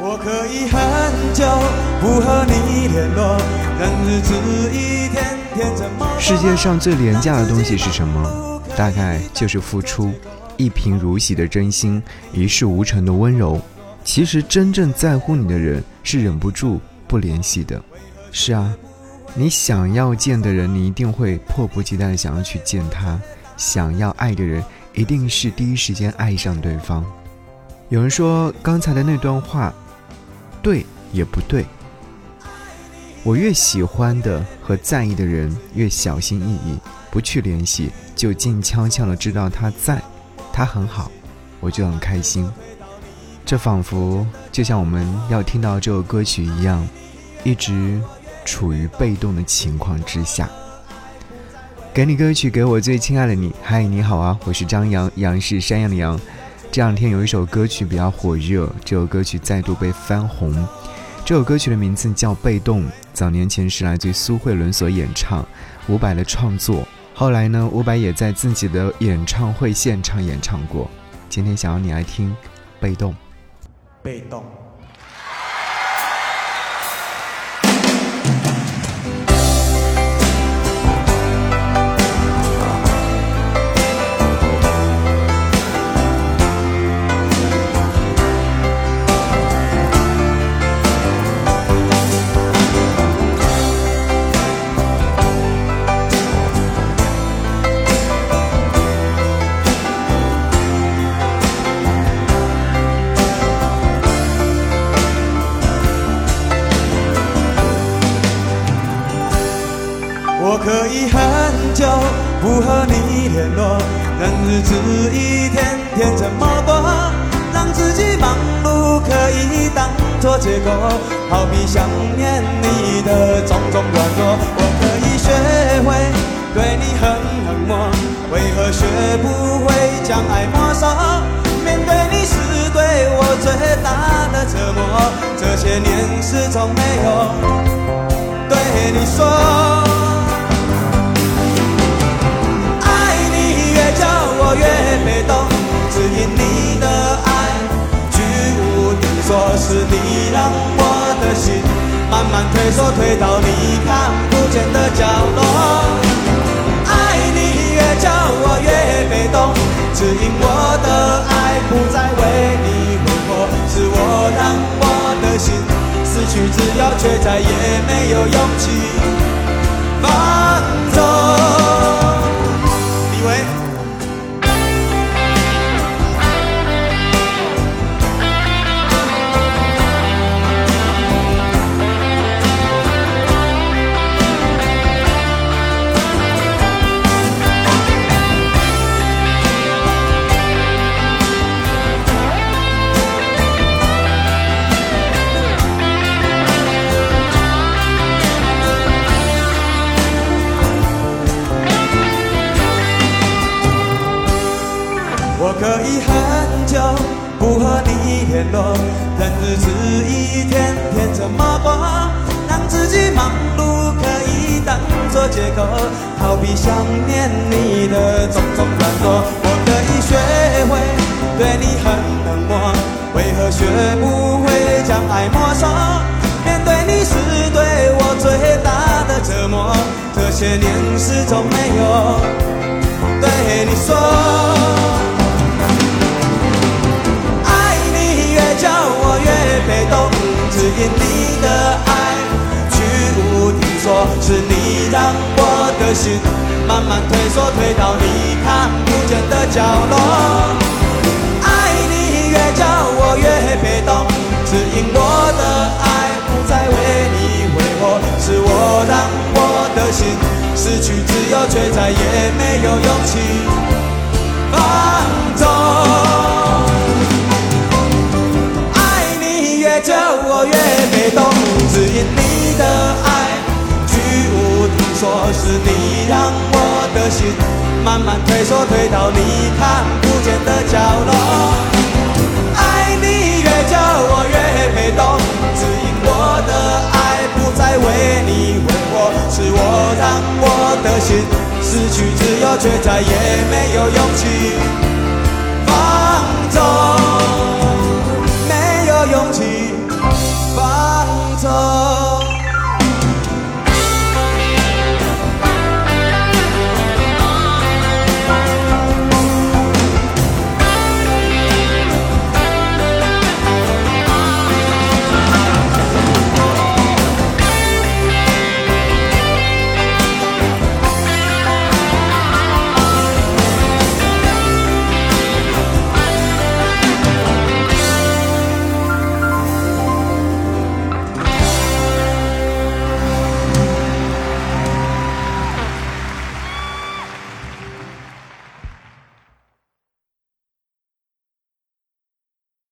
我可以很久不和你联络，任日子一天天怎么世界上最廉价的东西是什么？大概就是付出，一贫如洗的真心，一事无成的温柔。其实真正在乎你的人是忍不住不联系的。是啊，你想要见的人，你一定会迫不及待的想要去见他；想要爱的人，一定是第一时间爱上对方。有人说刚才的那段话。对也不对，我越喜欢的和在意的人越小心翼翼，不去联系，就静悄悄的知道他在，他很好，我就很开心。这仿佛就像我们要听到这首歌曲一样，一直处于被动的情况之下。给你歌曲，给我最亲爱的你。嗨，你好啊，我是张扬，杨是山羊的羊。这两天有一首歌曲比较火热，这首歌曲再度被翻红。这首歌曲的名字叫《被动》，早年前是来自于苏慧伦所演唱，伍佰的创作。后来呢，伍佰也在自己的演唱会现场演唱过。今天想要你来听《被动》。被动。可以很久不和你联络，任日子一天天怎么过，让自己忙碌可以当作借口，逃避想念你的种种软弱。我可以学会对你很冷漠，为何学不会将爱没收？面对你是对我最大的折磨，这些年始终没有对你说。你让我的心慢慢退缩，退到你看不见的角落。爱你越久我越被动，只因我的爱不再为你挥霍，是我让我的心失去自由，却再也没有勇气放纵。可以很久不和你联络，任日子一天天怎么过，让自己忙碌可以当作借口，逃避想念你的种种软弱。我可以学会对你很冷漠，为何学不会将爱没收？面对你是对我最大的折磨，这些年始终没有对你说。只因你的爱居无定所，是你让我的心慢慢退缩，退到你看不见的角落。爱你越久我越被动，只因我的爱不再为你挥霍，是我让我的心失去自由，却再也没有勇气放纵。越叫我越被动，只因你的爱居无定所，是你让我的心慢慢退缩，退到你看不见的角落。爱你越叫我越被动，只因我的爱不再为你挥霍，是我让我的心失去自由，却再也没有勇气放纵。Santa.